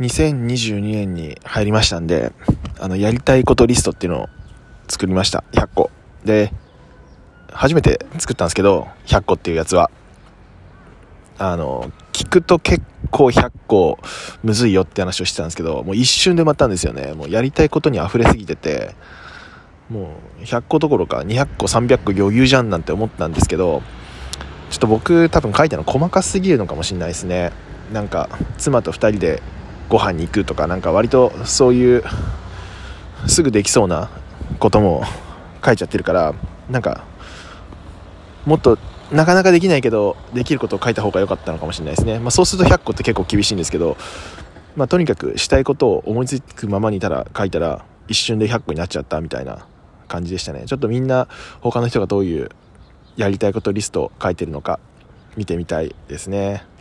2022年に入りましたんで、あの、やりたいことリストっていうのを作りました。100個。で、初めて作ったんですけど、100個っていうやつは。あの、聞くと結構100個むずいよって話をしてたんですけど、もう一瞬で埋まったんですよね。もうやりたいことに溢れすぎてて、もう100個どころか200個300個余裕じゃんなんて思ったんですけど、ちょっと僕多分書いたの細かすぎるのかもしれないですね。なんか、妻と2人でご飯に行くとかなんか割とそういうすぐできそうなことも書いちゃってるからなんかもっとなかなかできないけどできることを書いた方が良かったのかもしれないですね、まあ、そうすると100個って結構厳しいんですけど、まあ、とにかくしたいことを思いつくままにただ書いたら一瞬で100個になっちゃったみたいな感じでしたね。ちょっとみんな他の人がどういうやりたいことリスト書いてるのか見てみたいですね。